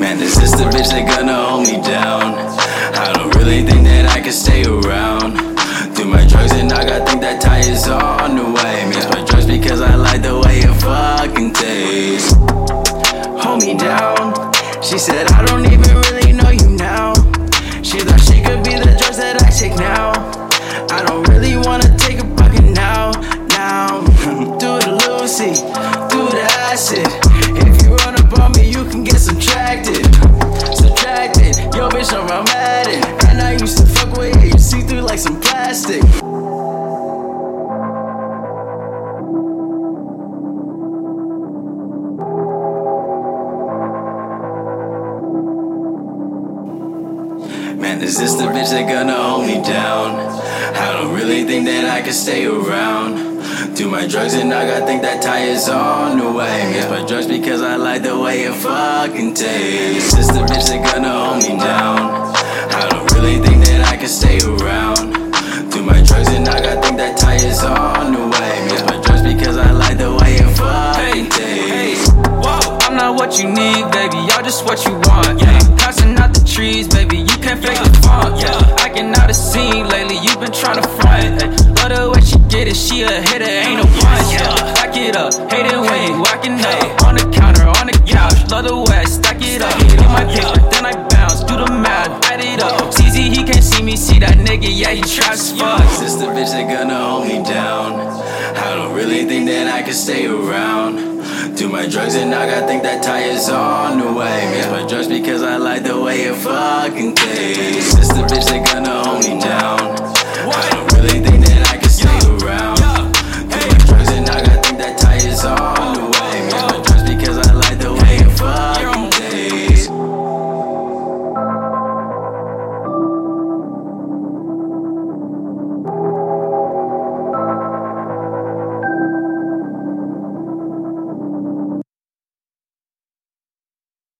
Man, is this the bitch that gonna hold me down? I don't really think that I can stay around. Do my drugs and I got think that tie is on the way. Miss my drugs because I like the way it fucking tastes. Hold me down. She said, I don't even really know you now. She thought she could be the drugs that I take now. I don't really wanna take a bucket now, now. do the Lucy, do the acid. Like some plastic. Man, is this the bitch that gonna hold me down? I don't really think that I can stay around. Do my drugs and I got think that tie is on the way. Miss my drugs because I like the way it fucking tastes. Is this the bitch that gonna hold me down? You need, baby. Y'all just what you want. Yeah, passing out the trees, baby. You can't fake the funk. Yeah, acting out of scene lately. You been trying to front. Love the way she get it. She a hitter, ain't no punch. Yeah, back it up. Hate it when you whacking up on the counter, on the couch. Love the way I stack it up. Get my picture, then I bounce. Do the math, add it up. CZ, he can't see me. See that nigga? Yeah, he traps fuck. Is this the bitch that gonna hold me down? I don't really think that I can stay around. Do my drugs and knock, I think that tire's on the way. Mix my drugs because I like the way it fucking tastes. This the bitch that gonna hold me down.